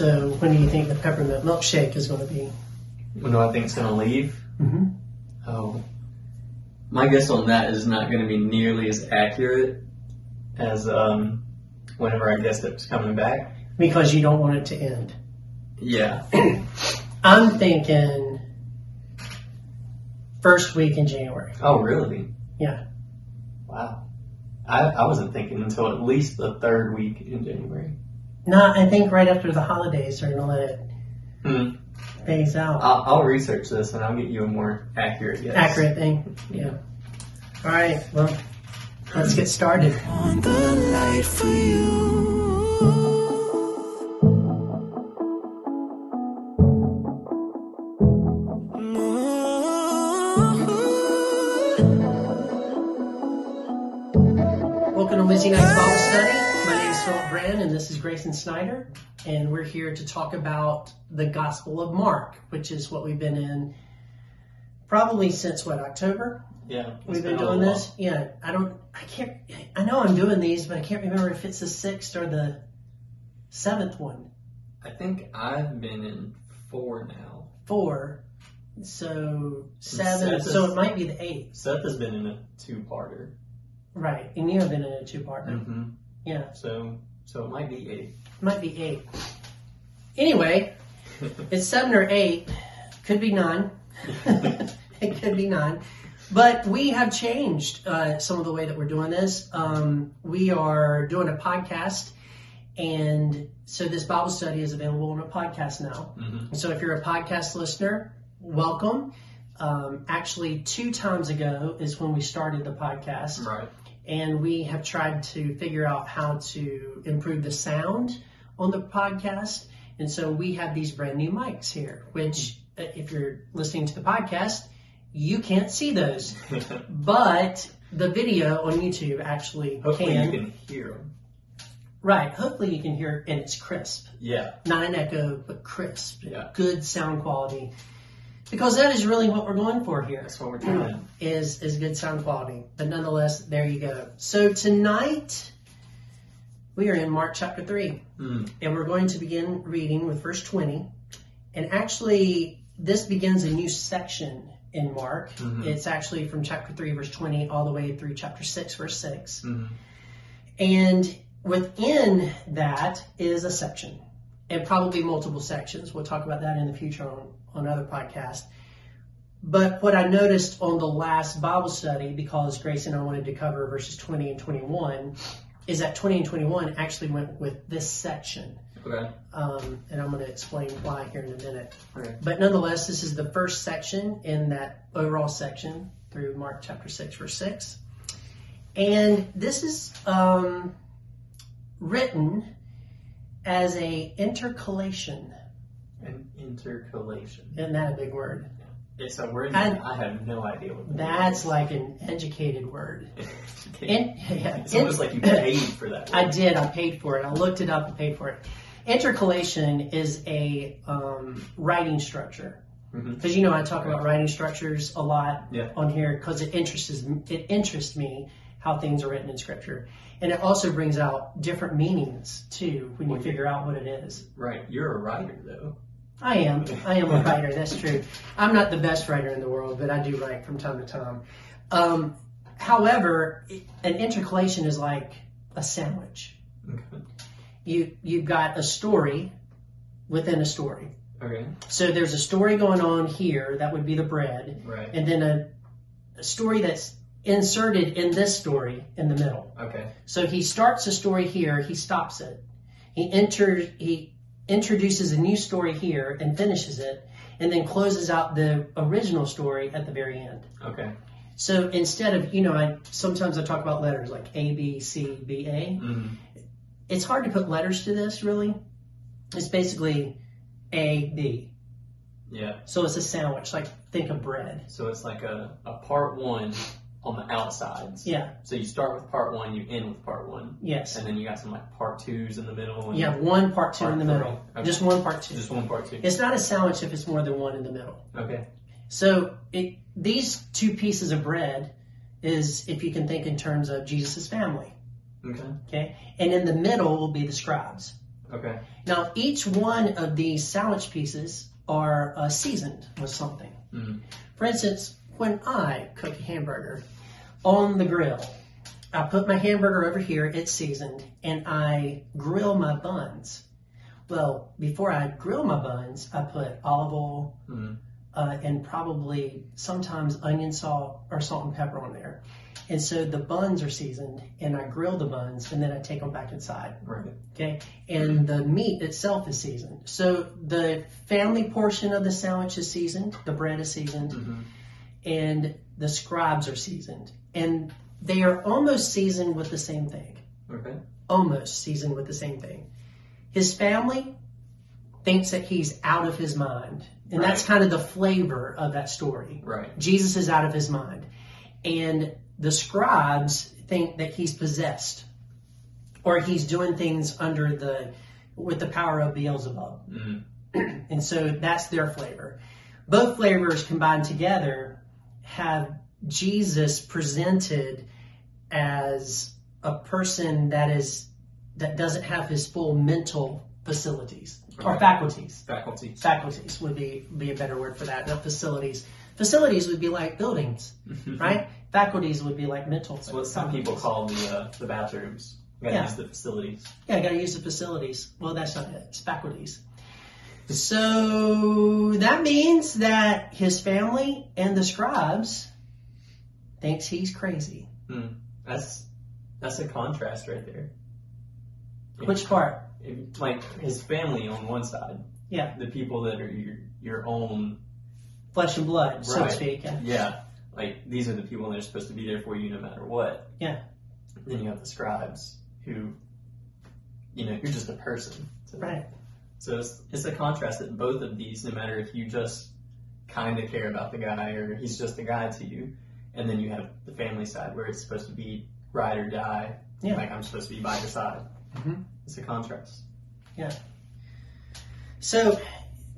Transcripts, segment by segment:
So when do you think the peppermint milkshake is going to be? When do I think it's going to leave? hmm Oh, my guess on that is not going to be nearly as accurate as um, whenever I guessed it was coming back. Because you don't want it to end. Yeah. I'm thinking first week in January. Oh, really? Yeah. Wow. I, I wasn't thinking until at least the third week in January. No, I think right after the holidays they're going to let it Hmm. phase out. I'll, I'll research this and I'll get you a more accurate guess. Accurate thing. Yeah. All right. Well, let's get started. My name is Phillip Brand, and this is Greyson Snyder, and we're here to talk about the Gospel of Mark, which is what we've been in probably since what October. Yeah. We've been a doing this. Yeah, I don't. I can't. I know I'm doing these, but I can't remember if it's the sixth or the seventh one. I think I've been in four now. Four. So seven. So it might be the eighth. Seth has been in a two-parter. Right. And you have been in a two-parter. Mm-hmm. Yeah. So, so it might be eight. Might be eight. Anyway, it's seven or eight. Could be nine. it could be nine. But we have changed uh, some of the way that we're doing this. Um, we are doing a podcast, and so this Bible study is available on a podcast now. hmm So if you're a podcast listener, welcome. Um, actually, two times ago is when we started the podcast Right. And we have tried to figure out how to improve the sound on the podcast. And so we have these brand new mics here, which, uh, if you're listening to the podcast, you can't see those, but the video on YouTube actually Hopefully can. you can hear them. Right. Hopefully you can hear it and it's crisp, Yeah. not an echo, but crisp, Yeah. good sound quality. Because that is really what we're going for here That's what we're trying. is is good sound quality. But nonetheless, there you go. So tonight we are in Mark chapter three, Mm. and we're going to begin reading with verse twenty. And actually, this begins a new section in Mark. Mhm. It's actually from chapter three, verse twenty, all the way through chapter six, verse six. Mhm. And within that is a section, and probably multiple sections. We'll talk about that in the future on, on other podcasts. But what I noticed on the last Bible study, because Grace and I wanted to cover verses 20 and 21, is that 20 and 21 actually went with this section. Okay. Um, and I'm going to explain why here in a minute. Okay. But nonetheless, this is the first section in that overall section through Mark chapter 6, verse 6. And this is um, written as a intercalation. An intercalation. Isn't that a big word? It's a word And- I have no idea what that That's like an educated word. In, yeah, it's almost like you paid for that. I did. I paid for it. I looked it up and paid for it. Intercalation is a um, writing structure. Because you know I talk about writing structures a lot Yeah. on here because it interests it interests me how things are written in scripture, and it also brings out different meanings too when you Well, figure out what it is. Right. You're a writer, though. I am. I am a writer. That's true. I'm not the best writer in the world, but I do write from time to time. Um, however, an intercalation is like a sandwich. Okay. You you've got a story within a story. Okay. So there's a story going on here that would be the bread, Right. and then a, a story that's inserted in this story in the middle. Okay. So he starts a story here, he stops it. He enters he introduces a new story here and finishes it, and then closes out the original story at the very end. Okay. So instead of, you know, I sometimes I talk about letters like A, B, C, B, A. hmm It's hard to put letters to this really. It's basically A, B. Yeah. So it's a sandwich, like think of bread. So it's like a, a part one on the outsides. Yeah, So you start with part one, you end with part one, yes. and then you got some like part twos in the middle. And You have one part two Part in the middle. Okay. Just one part two. Just one part two. It's not a sandwich if it's more than one in the middle. Okay. So it, these two pieces of bread is, if you can think in terms of Jesus' family, Okay. okay? And in the middle will be the scribes. Okay. Now, each one of these sandwich pieces are uh, seasoned with something. Mhm. For instance, when I cook a hamburger on the grill, I put my hamburger over here, it's seasoned, and I grill my buns. Well, before I grill my buns, I put olive oil Mhm. uh, and probably sometimes onion salt or salt and pepper on there. And so the buns are seasoned, and I grill the buns, and then I take them back inside. Right. Okay, and the meat itself is seasoned. So the family portion of the sandwich is seasoned, the bread is seasoned, Mhm. And the scribes are seasoned. And they are almost seasoned with the same thing. Okay. Almost seasoned with the same thing. His family thinks that he's out of his mind. And that's kind of the flavor of that story. Right. Jesus is out of his mind. And the scribes think that he's possessed or he's doing things under the with the power of Beelzebub. Mhm. And so that's their flavor. Both flavors combined together have Jesus presented as a person that is that doesn't have his full mental facilities or faculties Faculty. faculties would be be a better word for that. Not facilities. Facilities would be like buildings, right? Faculties would be like mental. What some people call the uh, the bathrooms. You gotta Yeah. use the facilities. Yeah, I got to use the facilities. Well, that's not it. It's faculties. So that means that his family and the scribes thinks he's crazy. Hmm. That's that's a contrast right there. Which part? If- like his family on one side, Yeah, the people that are your your own. flesh and blood, so to speak. Yeah. Yeah. Like these are the people that are supposed to be there for you no matter what. Yeah. Then you have the scribes who, you know, you're just a person. them. Right. So it's, it's a contrast that both of these, no matter if you just kind of care about the guy or he's just a guy to you, and then you have the family side where it's supposed to be ride or die. Yeah. Like I'm supposed to be by your side. Mhm. It's a contrast. Yeah. So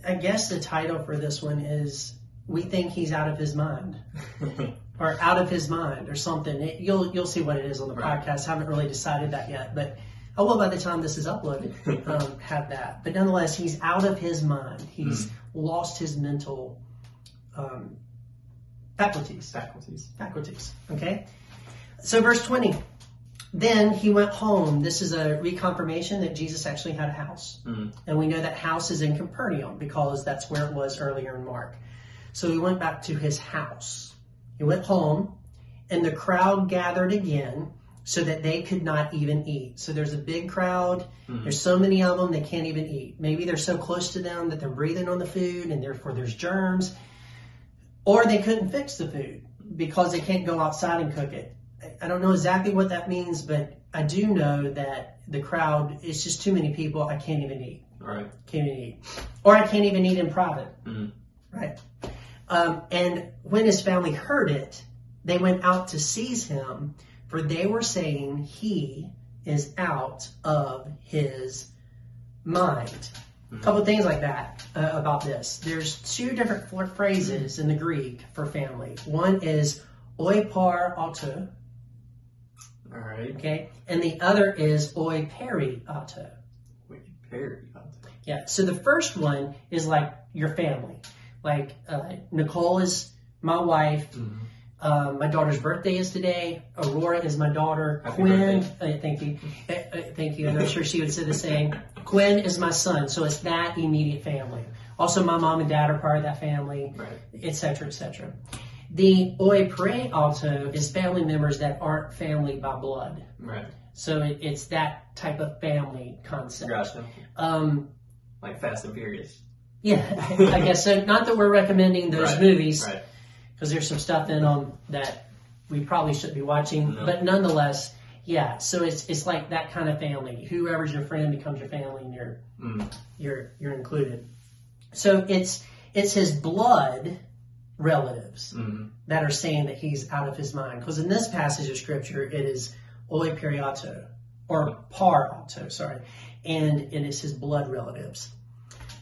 I guess the title for this one is "We Think He's Out of His Mind." or out of his mind or something. It, you'll you'll see what it is on the Right. podcast. haven't really decided that yet, but I well, by the time this is uploaded um, have that. But nonetheless, he's out of his mind. He's lost his mental um, faculties. Faculties. Faculties. Okay. So verse twenty. Then he went home. This is a reconfirmation that Jesus actually had a house. Mhm. And we know that house is in Capernaum because that's where it was earlier in Mark. So he went back to his house. He went home, and the crowd gathered again so that they could not even eat. So there's a big crowd. Mhm. There's so many of them they can't even eat. Maybe they're so close to them that they're breathing on the food and therefore there's germs. Or they couldn't fix the food because they can't go outside and cook it. I- don't know exactly what that means, but I do know that the crowd, it's just too many people. I can't even eat All right. can't even eat, or I can't even eat in private, Mhm. right? Um, and when his family heard it, they went out to seize him, for they were saying he is out of his mind. A couple things like that uh, about this. There's two different phrases in the Greek for family. One is oi par auto, All right. okay, and the other is oi peri auto. Wait, Perry. Yeah. So the first one is like your family. Like uh, Nicole is my wife. Mhm. Um, my daughter's birthday is today. Aurora is my daughter. Happy Quinn, uh, thank you, uh, uh, thank you. And I'm sure she would say the same. Quinn is my son, so it's that immediate family. Also, my mom and dad are part of that family, Right. et cetera, et cetera. The oi peri auto is family members that aren't family by blood. Right. So it, it's that type of family concept. Gotcha. Um, Like Fast and Furious. Yeah, I guess so. Not that we're recommending those Right, movies Right. Because there's some stuff in them that we probably shouldn't be watching. No. But nonetheless, yeah. So it's it's like that kind of family. Whoever's your friend becomes your family, and you're Mm. you're you're included. So it's it's his blood relatives Mm. that are saying that he's out of his mind. Because in this passage of scripture, it is oi peri auto or par auto, sorry, and it is his blood relatives.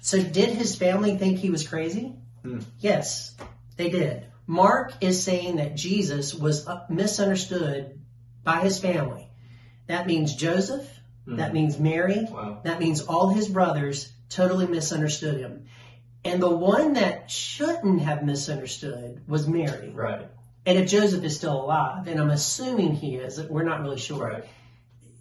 So did his family think he was crazy? Hmm. Yes, they did. Mark is saying that Jesus was misunderstood by his family. That means Joseph, mm-hmm. That means Mary. Wow. That means all his brothers totally misunderstood him. And the one that shouldn't have misunderstood was Mary. Right. And if Joseph is still alive, and I'm assuming he is, we're not really sure. Right.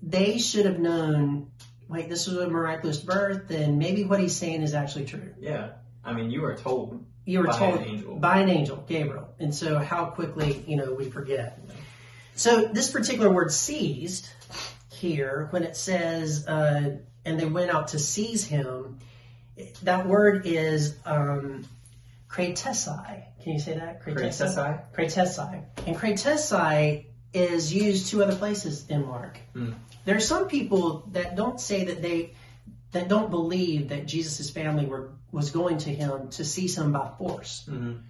They should have known, wait, this was a miraculous birth, and maybe what he's saying is actually true. Yeah. I mean, you were told You were by told an by an angel, Gabriel. And so how quickly, you know, we forget. So this particular word seized here, when it says, uh, and they went out to seize him, that word is um, kratesai. Can you say that? Kratesai? Kratesai. And kratesai is used two other places in Mark. Hmm. There are some people that don't say that they that don't believe that Jesus' family were was going to him to seize him by force. Mhm.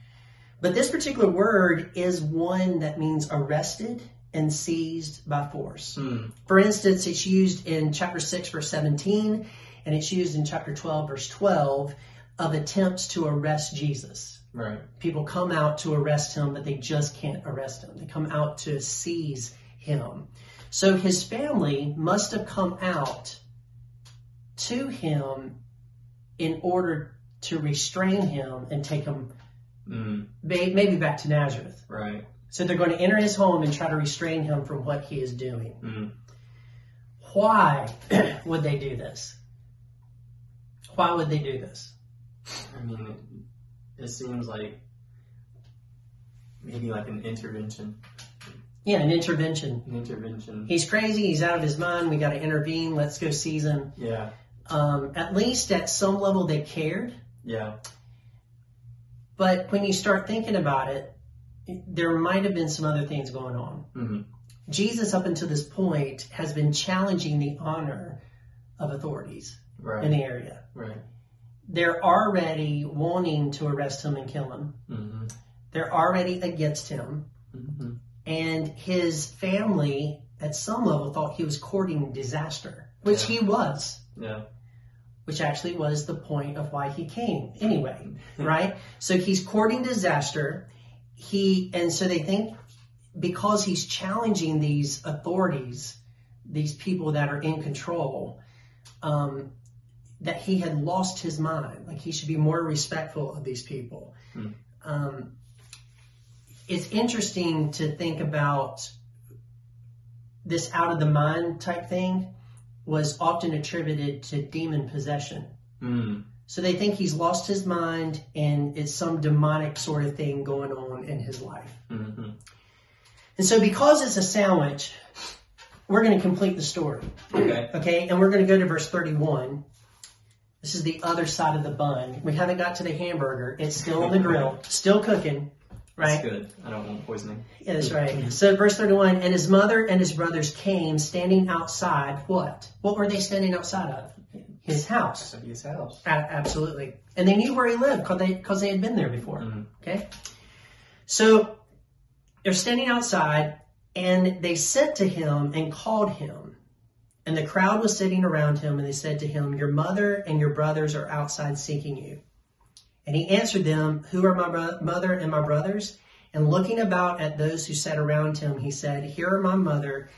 But this particular word is one that means arrested and seized by force. Hmm. For instance, it's used in chapter 6, verse 17, and it's used in chapter 12, verse 12, of attempts to arrest Jesus. Right. People come out to arrest him, but they just can't arrest him. They come out to seize him. So his family must have come out to him in order to restrain him and take him Mm. maybe back to Nazareth. Right. So they're going to enter his home and try to restrain him from what he is doing. Mm. Why would they do this? Why would they do this? I mean, it, it seems like maybe like an intervention. Yeah, an intervention. An intervention. He's crazy. He's out of his mind. We got to intervene. Let's go seize him. Yeah. Um, at least at some level, they cared. Yeah. But when you start thinking about it, there might have been some other things going on. hmm Jesus, up until this point, has been challenging the honor of authorities in the area. Right. They're already wanting to arrest him and kill him. hmm They're already against him. hmm And his family, at some level, thought he was courting disaster, which he was, Yeah. Which actually was the point of why he came anyway, right? So he's courting disaster. He, and so they think because he's challenging these authorities, these people that are in control, um, that he had lost his mind. Like he should be more respectful of these people. Hmm. Um, it's interesting to think about this out of the mind type thing was often attributed to demon possession. Mm. So they think he's lost his mind and it's some demonic sort of thing going on in his life. hmm And so because it's a sandwich, we're going to complete the story. Okay. Okay, and we're going to go to verse 31. This is the other side of the bun. We haven't got to the hamburger. It's still on the grill, still cooking, That's good. I don't want poisoning. Yeah, that's right. So verse 31, and his mother and his brothers came standing outside what? What were they standing outside of? His house. His house. A- absolutely. And they knew where he lived because they, cause they had been there before. Mhm. Okay? So they're standing outside and they sent to him and called him. And the crowd was sitting around him and they said to him, Your mother and your brothers are outside seeking you. And he answered them, Who are my bro- mother and my brothers? And looking about at those who sat around him, he said, Here are my mother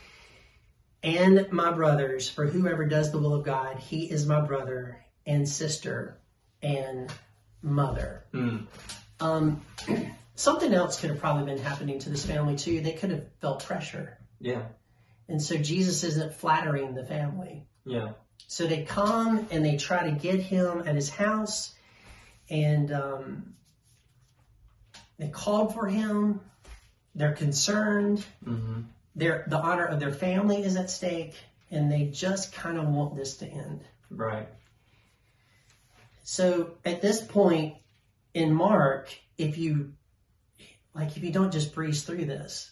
and my brothers, for whoever does the will of God, he is my brother and sister and mother. Mm. Um, something else could have probably been happening to this family too. They could have felt pressure. Yeah. And so Jesus isn't flattering the family. Yeah. So they come and they try to get him at his house and um, they called for him. They're concerned. hmm Their, the honor of their family is at stake and they just kind of want this to end. Right. So at this point in Mark, if you like, if you don't just breeze through this,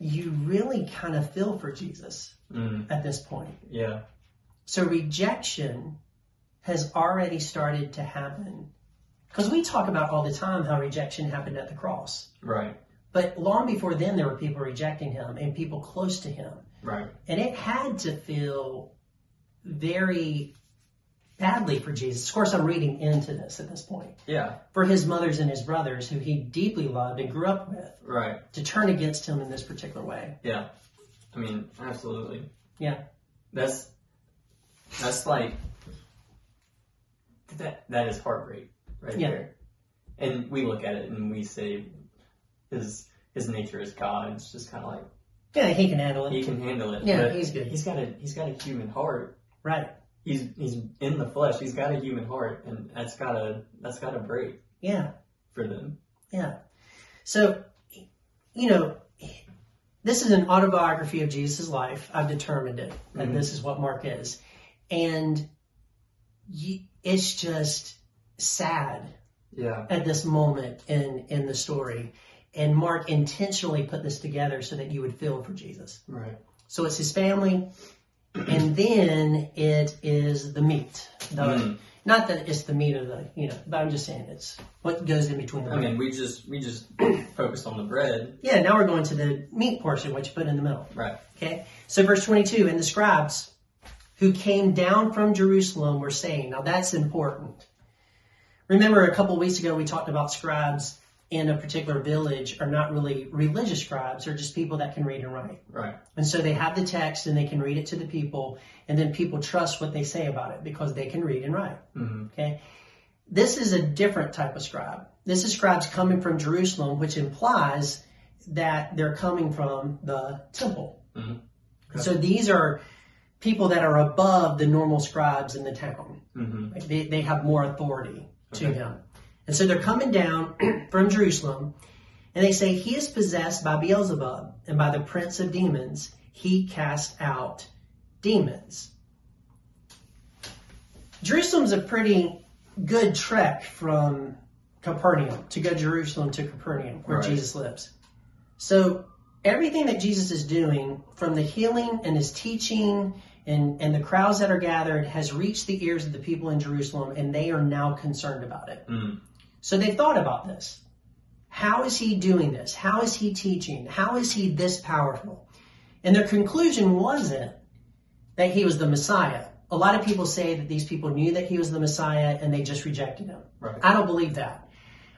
you really kind of feel for Jesus Mm. at this point. Yeah. So rejection has already started to happen. Because we talk about all the time how rejection happened at the cross. Right. But long before then, there were people rejecting him and people close to him. Right. And it had to feel very badly for Jesus. Of course, I'm reading into this at this point. Yeah. For his mothers and his brothers, who he deeply loved and grew up with, Right. to turn against him in this particular way. Yeah. I mean, absolutely. Yeah. That's That's like that. That is heartbreak right Yeah. there. And we look at it and we say his his nature is God. It's just kind of like Yeah, he can handle it. he can handle it. Yeah, he's good. He's got a he's got a human heart. Right. He's he's in the flesh. He's got a human heart, and that's gotta that's gotta break Yeah. for them. Yeah. So, you know, this is an autobiography of Jesus' life. I've determined it that Mhm. this is what Mark is. And you, it's just sad Yeah. at this moment in, in the story. And Mark intentionally put this together so that you would feel for Jesus. Right. So it's his family, and then it is the meat. The, Mm. Not that it's the meat of the, you know, but I'm just saying it's what goes in between the I mean, we just we just focused on the bread. Yeah, now we're going to the meat portion, which you put in the middle. Right. Okay? So, verse 22 and the scribes who came down from Jerusalem were saying, now that's important. Remember, a couple weeks ago, we talked about scribes in a particular village are not really religious scribes, they're just people that can read and write. Right. And so they have the text and they can read it to the people, and then people trust what they say about it because they can read and write. hmm Okay. This is a different type of scribe. This is scribes coming from Jerusalem, which implies that they're coming from the temple. Mhm. So these are people that are above the normal scribes in the town. Mm-hmm. Like, They, they have more authority to Okay. them. And so they're coming down from Jerusalem and they say, He is possessed by Beelzebub and by the prince of demons. He casts out demons. Jerusalem's a pretty good trek from Capernaum to go Jerusalem to Capernaum, where Right. Jesus lives. So everything that Jesus is doing, from the healing and his teaching and, and the crowds that are gathered, has reached the ears of the people in Jerusalem, and they are now concerned about it. Mm. So they've thought about this. How is he doing this? How is he teaching? How is he this powerful? And their conclusion wasn't that he was the Messiah. A lot of people say that these people knew that he was the Messiah and they just rejected him. Right. I don't believe that.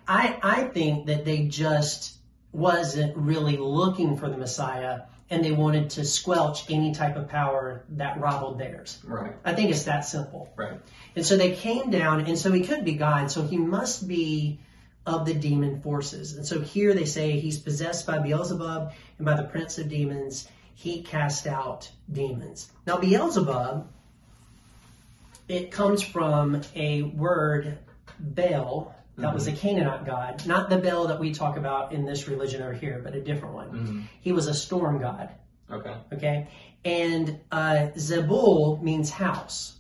I, I think that they just wasn't really looking for the Messiah and they wanted to squelch any type of power that rivaled theirs. Right. I think it's that simple. Right. And so they came down, and so he could be God, so he must be of the demon forces. And so here they say he's possessed by Beelzebub and by the prince of demons. He cast out demons. Now, Beelzebub, it comes from a word, Baal, that was a Canaanite god, not the Baal that we talk about in this religion over here, but a different one. hmm He was a storm god. Okay. Okay. And uh, Zebul means house.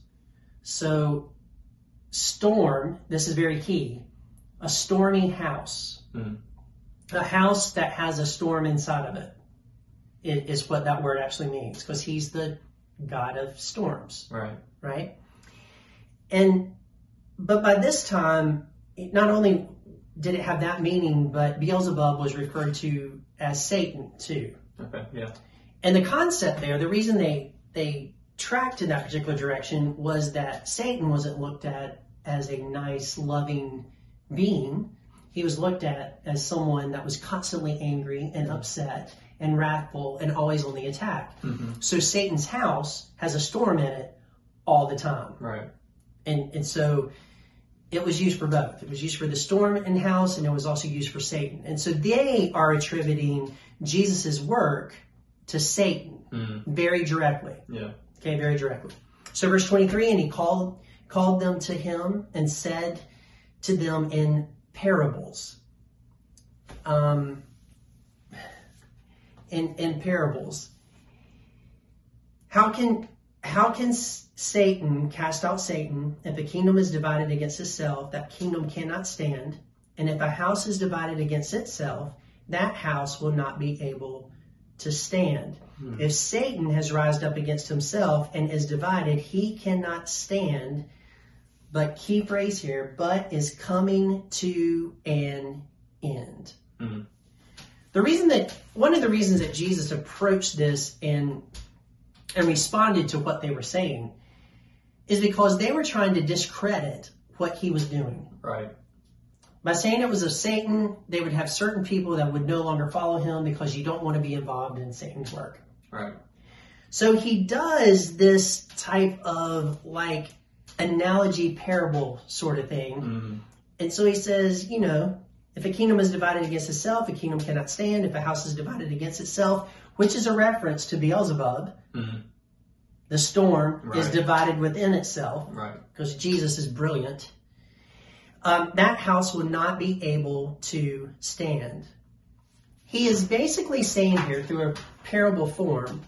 So, storm, this is very key. A stormy house. Mhm. A house that has a storm inside of it is what that word actually means because he's the god of storms, Right. right? And, but by this time, it not only did it have that meaning, but Beelzebub was referred to as Satan too. Okay. Yeah. And the concept there, the reason they they tracked in that particular direction was that Satan wasn't looked at as a nice, loving being. He was looked at as someone that was constantly angry and upset and wrathful and always on the attack. hmm So Satan's house has a storm in it all the time. Right. And and so it was used for both. It was used for the storm in house and it was also used for Satan. And so they are attributing Jesus' work to Satan Mm. very directly. Yeah. Okay, very directly. So verse 23, and he called called them to him and said to them in parables. Um in in parables. How can how can Satan cast out Satan if a kingdom is divided against itself that kingdom cannot stand and if a house is divided against itself that house will not be able to stand if Satan has rised up against himself and is divided, he cannot stand. But key phrase here, but is coming to an end. Mhm. The reason that one of the reasons that Jesus approached this and and responded to what they were saying is because they were trying to discredit what he was doing. Right. By saying it was of Satan, they would have certain people that would no longer follow him because you don't want to be involved in Satan's work. Right. So he does this type of like analogy parable sort of thing. Mm. And so he says, you know, if a kingdom is divided against itself, a kingdom cannot stand. If a house is divided against itself, which is a reference to Beelzebub, Mhm. the storm is divided within itself Right. because Jesus is brilliant. Um, that house will not be able to stand. He is basically saying here through a parable form,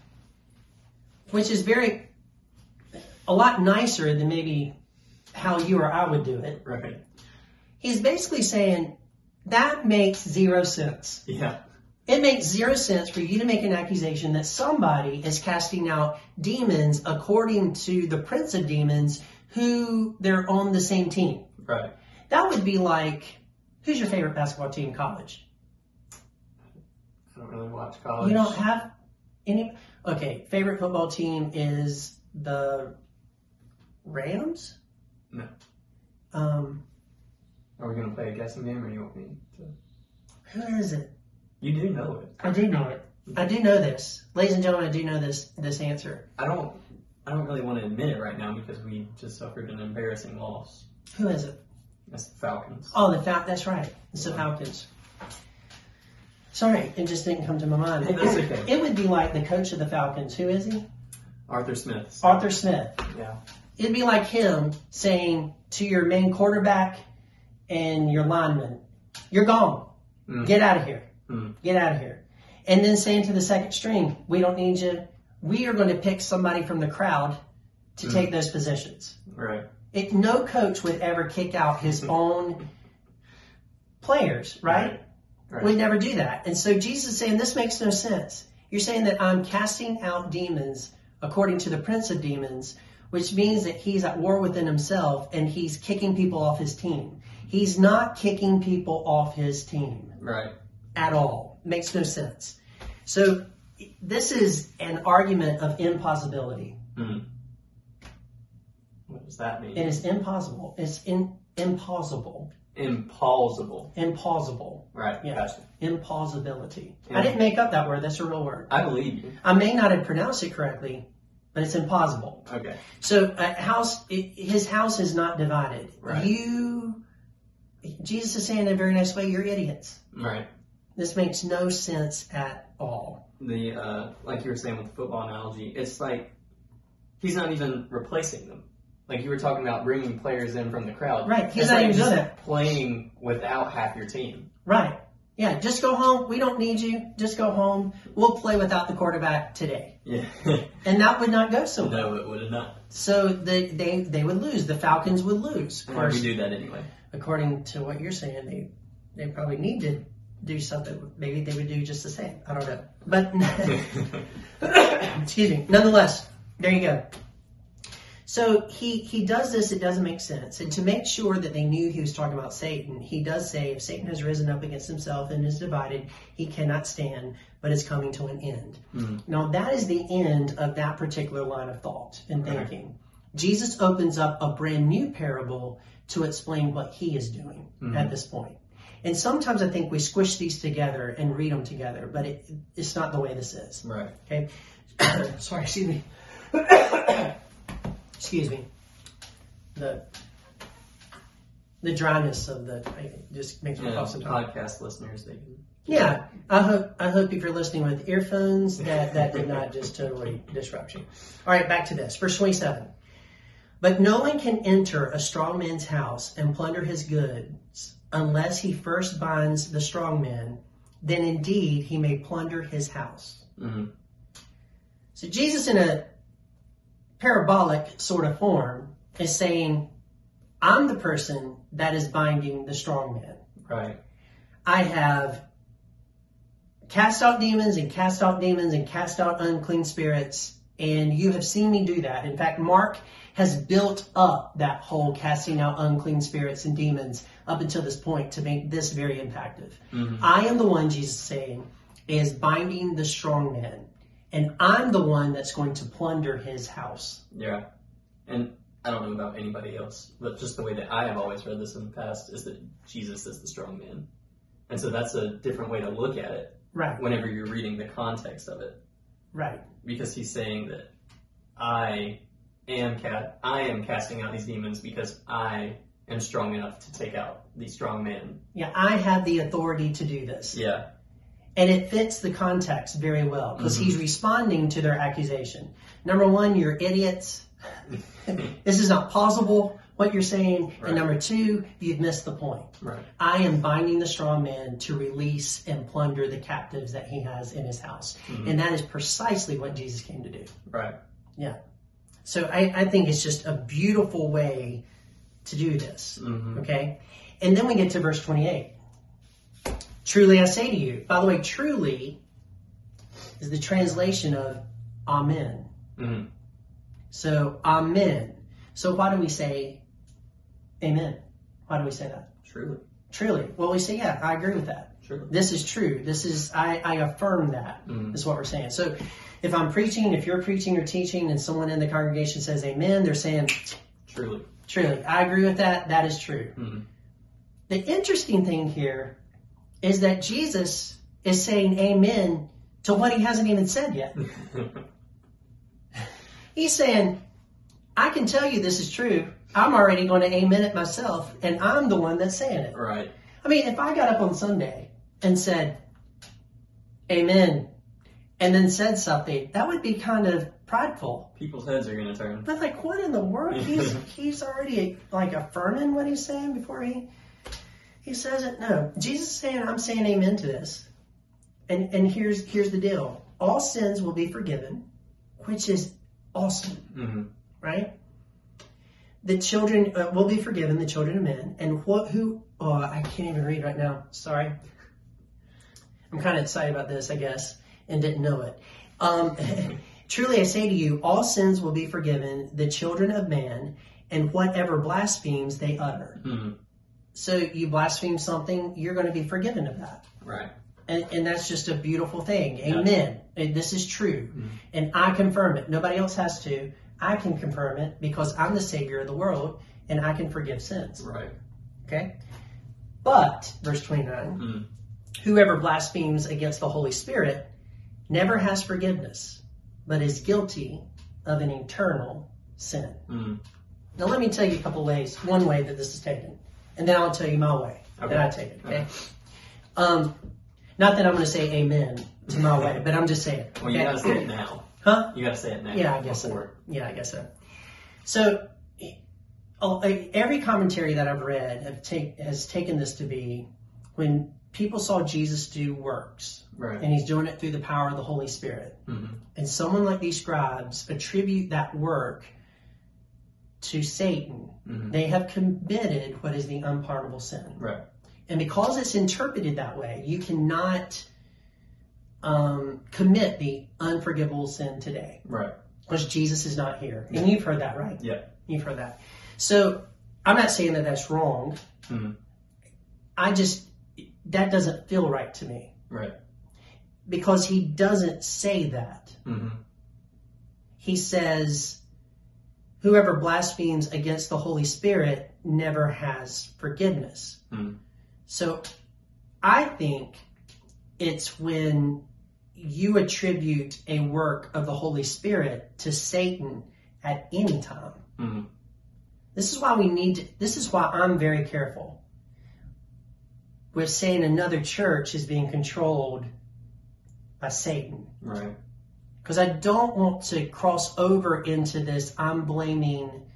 which is very, a lot nicer than maybe how you or I would do it. Right. He's basically saying that makes zero sense. Yeah. It makes zero sense for you to make an accusation that somebody is casting out demons according to the prince of demons who they're on the same team. Right. That would be like, who's your favorite basketball team in college? I don't really watch college. You don't have any. Okay, favorite football team is the Rams. No. Um, Are we gonna play a guessing game, or you want me to? who is it? You do know it. I do know it. I do know this, ladies and gentlemen. I do know this this answer. I don't. I don't really want to admit it right now because we just suffered an embarrassing loss. Who is it? That's the Falcons. Oh, the Fal- That's right. It's the Falcons. Sorry, it just didn't come to my mind. That's okay. It would be like the coach of the Falcons. Who is he? Arthur Smith. Arthur Smith. Yeah. It'd be like him saying to your main quarterback and your lineman, "You're gone. Mm. Get out of here. Mm. Get out of here." And then saying to the second string, "We don't need you. We are going to pick somebody from the crowd to Mm. take those positions." Right. It, no coach would ever kick out his own players, right? Right. Would never do that. And so Jesus is saying this makes no sense. You're saying that I'm casting out demons according to the prince of demons, which means that he's at war within himself and he's kicking people off his team. He's not kicking people off his team Right. at all. Makes no sense. So this is an argument of impossibility. Mm. What does that mean? It is impossible. It's in, impossible. Implausible. Implausible. Right. Yeah. Gotcha. Implausibility. Yeah. I didn't make up that word. That's a real word. I believe you. I may not have pronounced it correctly, but it's impossible. Okay. So a house, i- his house is not divided. Right. You, Jesus is saying in a very nice way, you're idiots. Right. This makes no sense at all. The uh, like you were saying with the football analogy, it's like he's not even replacing them. Like you were talking about bringing players in from the crowd. Right, he's It's not like even just doing that. Playing without half your team. Right. Yeah, just go home. We don't need you. Just go home. We'll play without the quarterback today. Yeah. And that would not go so well. no, it would not. So they, they, they would lose. The Falcons would lose. Of course, we do that anyway. According to what you're saying, they they probably need to do something. Maybe they would do just the same. I don't know. But excuse me. Nonetheless, there you go. So he he does this. It doesn't make sense. And to make sure that they knew he was talking about Satan, he does say, "If Satan has risen up against himself and is divided, he cannot stand, but is coming to an end." Mhm. Now that is the end of that particular line of thought and Right. thinking. Jesus opens up a brand new parable to explain what he is doing Mhm. at this point. And sometimes I think we squish these together and read them together, but it, it's not the way this is. Right. Okay. Sorry, excuse me. excuse me. The the dryness of the just makes me Yeah, cough sometimes. podcast listeners, they can. Yeah, I hope I hope if you're listening with earphones that that did not just totally disrupt you. All right, back to this. Verse 27. But no one can enter a strong man's house and plunder his goods unless he first binds the strong man. Then indeed he may plunder his house. Mhm. So Jesus, in a parabolic sort of form, is saying, "I'm the person that is binding the strong man." Right. I have cast out demons and cast out demons and cast out unclean spirits, and you have seen me do that. In fact, Mark has built up that whole casting out unclean spirits and demons up until this point to make this very impactful. Mhm. I am the one, Jesus is saying, is binding the strong man, and I'm the one that's going to plunder his house. Yeah. And I don't know about anybody else, but just the way that I have always read this in the past is that Jesus is the strong man. And so that's a different way to look at it Right, whenever you're reading the context of it. Right. because he's saying that I am cat I am casting out these demons because I am strong enough to take out these strong men. Yeah, I have the authority to do this. Yeah. And it fits the context very well because mm-hmm. he's responding to their accusation. Number one, you're idiots. this is not plausible, what you're saying. Right. And number two, you've missed the point. Right. I am binding the strong man to release and plunder the captives that he has in his house. And that is precisely what Jesus came to do. Right. Yeah. So I, I think it's just a beautiful way to do this. hmm Okay? And then we get to verse 28. Truly I say to you. By the way, truly is the translation of Amen. hmm So, Amen. So, why do we say Amen? Why do we say that? Truly. Truly. Well, we say, yeah, I agree with that. Truly. This is true. This is, I, I affirm that, Mhm. is what we're saying. So, if I'm preaching, if you're preaching or teaching, and someone in the congregation says Amen, they're saying, Truly. truly, I agree with that. That is true. hmm The interesting thing here is that Jesus is saying amen to what he hasn't even said yet. He's saying, I can tell you this is true. I'm already going to amen it myself, and I'm the one that's saying it. right. I mean, if I got up on Sunday and said, Amen, and then said something, that would be kind of prideful. People's heads are gonna turn. But like, what in the world? He's he's already like affirming what he's saying before he he says it. No, Jesus is saying, I'm saying amen to this. And and here's here's the deal: all sins will be forgiven, which is awesome, hmm right? The children uh, will be forgiven, the children of men, and what who? Oh, I can't even read right now. Sorry. I'm kind of excited about this, I guess, and didn't know it. Um, Truly, I say to you, all sins will be forgiven the children of man, and whatever blasphemes they utter. hmm So you blaspheme something, you're going to be forgiven of that. Right. And, and that's just a beautiful thing. Amen. And this is true. Mhm. And I confirm it. Nobody else has to. I can confirm it because I'm the Savior of the world and I can forgive sins. Right. Okay? But, verse 29, Mm. whoever blasphemes against the Holy Spirit never has forgiveness, but is guilty of an eternal sin. Mm. Now, let me tell you a couple ways, one way that this is taken, and then I'll tell you my way Okay. that I take it, okay? Um, not that I'm going to say amen to my way, but I'm just saying. Well, you okay? gotta say it now. Huh? You gotta say it now. Yeah, I guess so. Yeah, I guess so. So, every commentary that I've read have take, has taken this to be when people saw Jesus do works, Right. and he's doing it through the power of the Holy Spirit, hmm and someone like these scribes attribute that work to Satan, hmm they have committed what is the unpardonable sin. Right. And because it's interpreted that way, you cannot um, commit the unforgivable sin today Right. because Jesus is not here. And you've heard that, right? Yeah. You've heard that. So I'm not saying that that's wrong. Mhm. I just, that doesn't feel right to me Right. because he doesn't say that. hmm He says, whoever blasphemes against the Holy Spirit never has forgiveness. Mhm. So I think it's when you attribute a work of the Holy Spirit to Satan at any time. hmm This is why we need to, this is why I'm very careful with saying another church is being controlled by Satan. Right. Because I don't want to cross over into this, I'm blaming,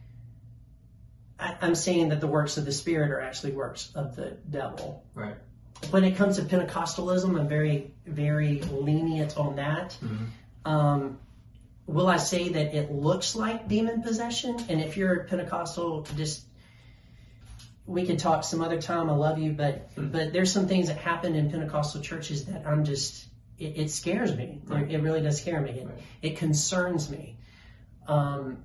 I, I'm saying that the works of the Spirit are actually works of the devil. Right. When it comes to Pentecostalism, I'm very, very lenient on that. hmm Um, will I say that it looks like demon possession? And if you're a Pentecostal, just we can talk some other time. I love you, but Mhm. but there's some things that happen in Pentecostal churches that I'm just it, it scares me. Right. It, it really does scare me. It, Right. it concerns me. Um,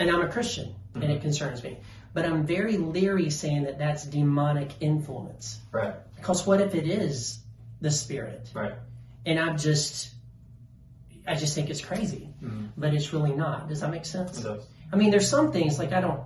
and I'm a Christian, and Mhm. it concerns me. But I'm very leery saying that that's demonic influence. Right. Because what if it is the spirit? Right. And I'm just, I just think it's crazy, hmm but it's really not. Does that make sense? It does. I mean, there's some things like I don't.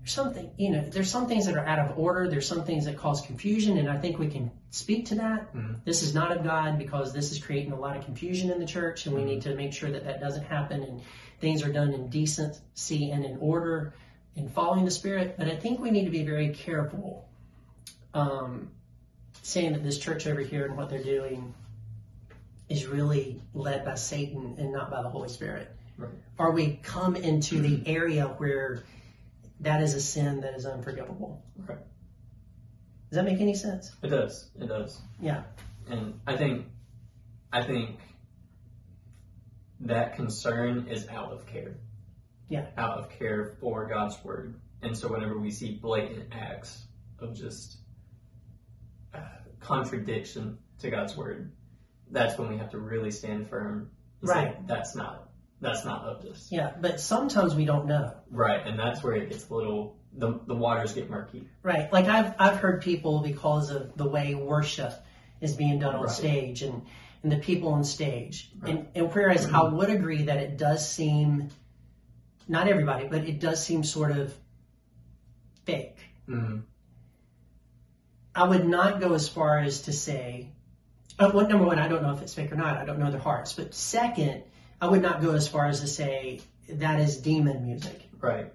there's something, you know, there's some things that are out of order. There's some things that cause confusion, and I think we can speak to that. Mhm. This is not of God because this is creating a lot of confusion in the church, and we Mhm. need to make sure that that doesn't happen and things are done in decency and in order and following the Spirit. But I think we need to be very careful um, saying that this church over here and what they're doing is really led by Satan and not by the Holy Spirit. Right. Or we come into the area where that is a sin that is unforgivable. Right. Does that make any sense? It does. It does. Yeah. And I think, I think that concern is out of care. Yeah. Out of care for God's word. And so whenever we see blatant acts of just contradiction to God's word, that's when we have to really stand firm. and say, Right. That's not. That's not of this. Yeah, but sometimes we don't know. Right. And that's where it gets a little. The, the waters get murky. Right. Like I've I've heard people because of the way worship is being done on Right. stage and, and the people on stage. Right. And and whereas I would agree that it does seem not everybody, but it does seem sort of fake. Mm. I would not go as far as to say, uh, well, number one, I don't know if it's fake or not. I don't know their hearts. But second, I would not go as far as to say that is demon music. Right.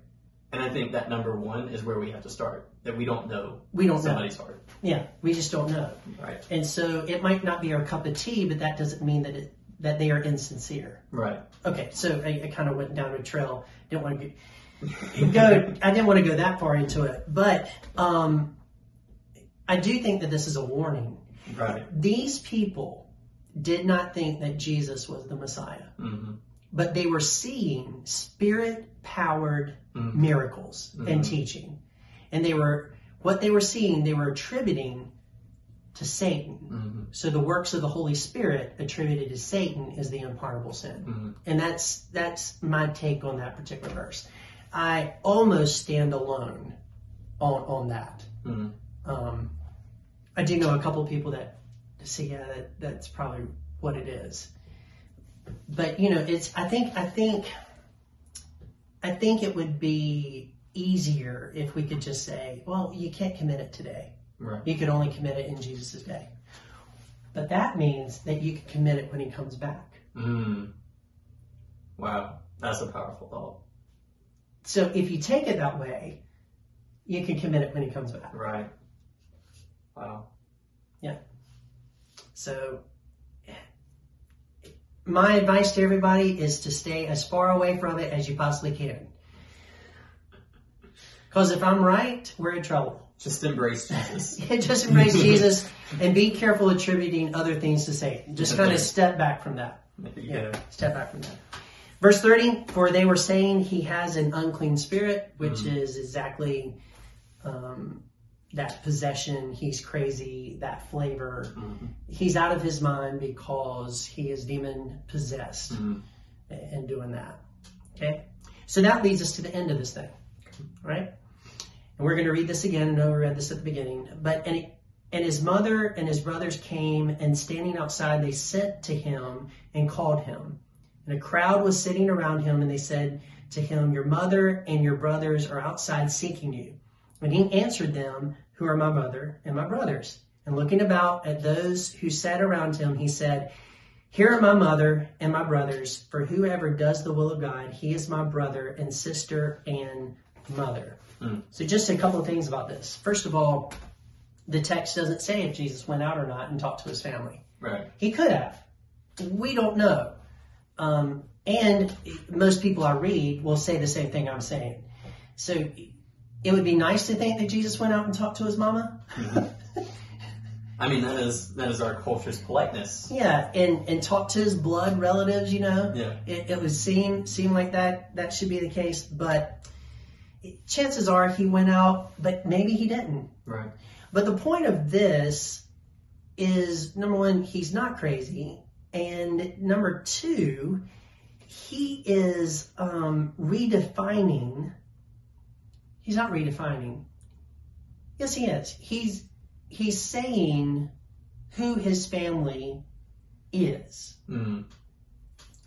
And I think that number one is where we have to start. That we don't know We don't know. somebody's heart. Yeah, we just don't know. Right. And so it might not be our cup of tea, but that doesn't mean that it, that they are insincere. Right. Okay, so I, I kind of went down a trail. Didn't want to go. I didn't want to go that far into it, but um, I do think that this is a warning. Right. These people did not think that Jesus was the Messiah, hmm but they were seeing spirit-powered Mhm. miracles and Mhm. teaching, and they were what they were seeing. They were attributing to Satan. hmm So the works of the Holy Spirit attributed to Satan is the unpardonable sin. hmm And that's that's my take on that particular verse. I almost stand alone on on that. Um, I do know a couple of people that say, yeah, that, that's probably what it is. But you know, it's I think I think I think it would be easier if we could just say, well, you can't commit it today. Right. You could only commit it in Jesus' day. But that means that you can commit it when he comes back. Mm. Wow. That's a powerful thought. So if you take it that way, you can commit it when he comes back. Right. Wow. Yeah. So my advice to everybody is to stay as far away from it as you possibly can. Because if I'm right, we're in trouble. Just embrace Jesus. Just embrace Jesus and be careful attributing other things to Satan. Just kind of step back from that. You Yeah, step back from that. Verse 30, for they were saying he has an unclean spirit, which Mhm. is exactly um, that possession. He's crazy, that flavor. Mhm. He's out of his mind because he is demon possessed Mhm. and doing that. Okay? So that leads us to the end of this thing, right? And we're going to read this again. I know we read this at the beginning. But, and, and his mother and his brothers came, and standing outside, they sent to him and called him. And a crowd was sitting around him, and they said to him, Your mother and your brothers are outside seeking you. And he answered them, Who are my mother and my brothers? And looking about at those who sat around him, he said, Here are my mother and my brothers, for whoever does the will of God, he is my brother and sister and mother. Mm. So, just a couple of things about this. First of all, the text doesn't say if Jesus went out or not and talked to his family. Right. He could have. We don't know. Um, and most people I read will say the same thing I'm saying. So it would be nice to think that Jesus went out and talked to his mama. I mean, that is that is our culture's politeness. Yeah, and, and talked to his blood relatives, you know. Yeah. It, it would seem seem like that that should be the case, but chances are he went out, but maybe he didn't. Right. But the point of this is number one, he's not crazy, and number two, he is um, redefining. He's not redefining. Yes, he is. He's he's saying who his family is. Mm.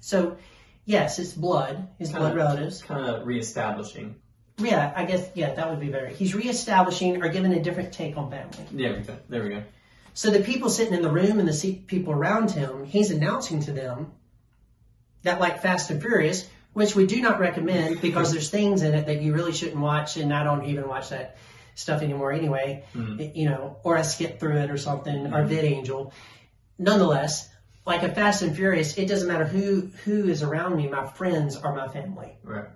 So, yes, it's blood, his blood Kinda- relatives. Kind of reestablishing Yeah, I guess yeah, that would be better. He's reestablishing or giving a different take on family. Go. There we go. So the people sitting in the room and the people around him, he's announcing to them that like Fast and Furious, which we do not recommend because there's things in it that you really shouldn't watch, and I don't even watch that stuff anymore anyway. You know, or I skip through it or something, or VidAngel. Nonetheless, like a Fast and Furious, it doesn't matter who who is around me. My friends are my family. Right.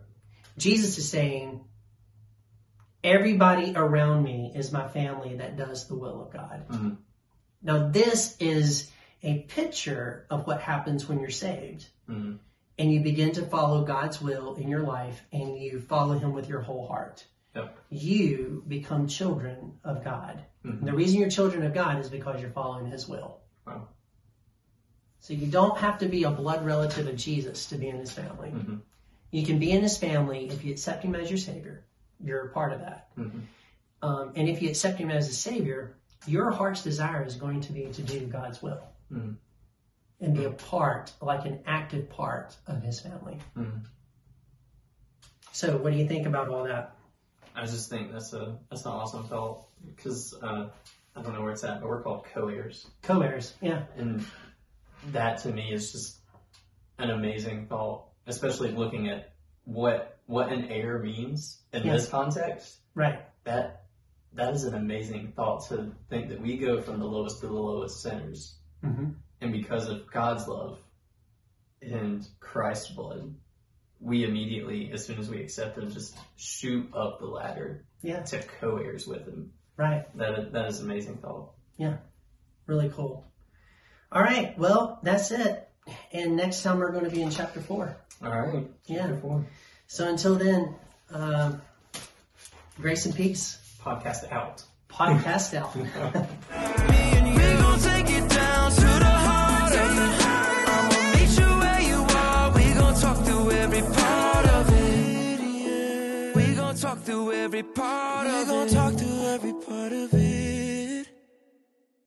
Jesus is saying, everybody around me is my family that does the will of God. Mhm. Now, this is a picture of what happens when you're saved Mhm. And you begin to follow God's will in your life and you follow Him with your whole heart. Yep. You become children of God. Mhm. And the reason you're children of God is because you're following His will. Wow. So you don't have to be a blood relative of Jesus to be in His family. Mhm. You can be in His family if you accept Him as your Savior. You're a part of that. Mhm. Um, and if you accept Him as a Savior, your heart's desire is going to be to do God's will Mhm. And be a part, like an active part of His family. Mhm. So, what do you think about all that? I just think that's a that's an awesome thought because uh, I don't know where it's at, but we're called co-heirs, Co-heirs, yeah, and that to me is just an amazing thought, especially looking at what what an heir means in Yeah. this context. right, That that is an amazing thought to think that we go from the lowest to the lowest sinners, hmm and because of God's love and Christ's blood, we immediately, as soon as we accept Him, just shoot up the ladder yeah, to co-heirs with Him. right, That that is amazing thought. Yeah, really cool. All right, well, that's it. And next time we're going to be in chapter four. All right. Yeah. So until then, um, grace and peace. Podcast out. Podcast out. of it. We gon' talk through every part of it. We gon' talk through every.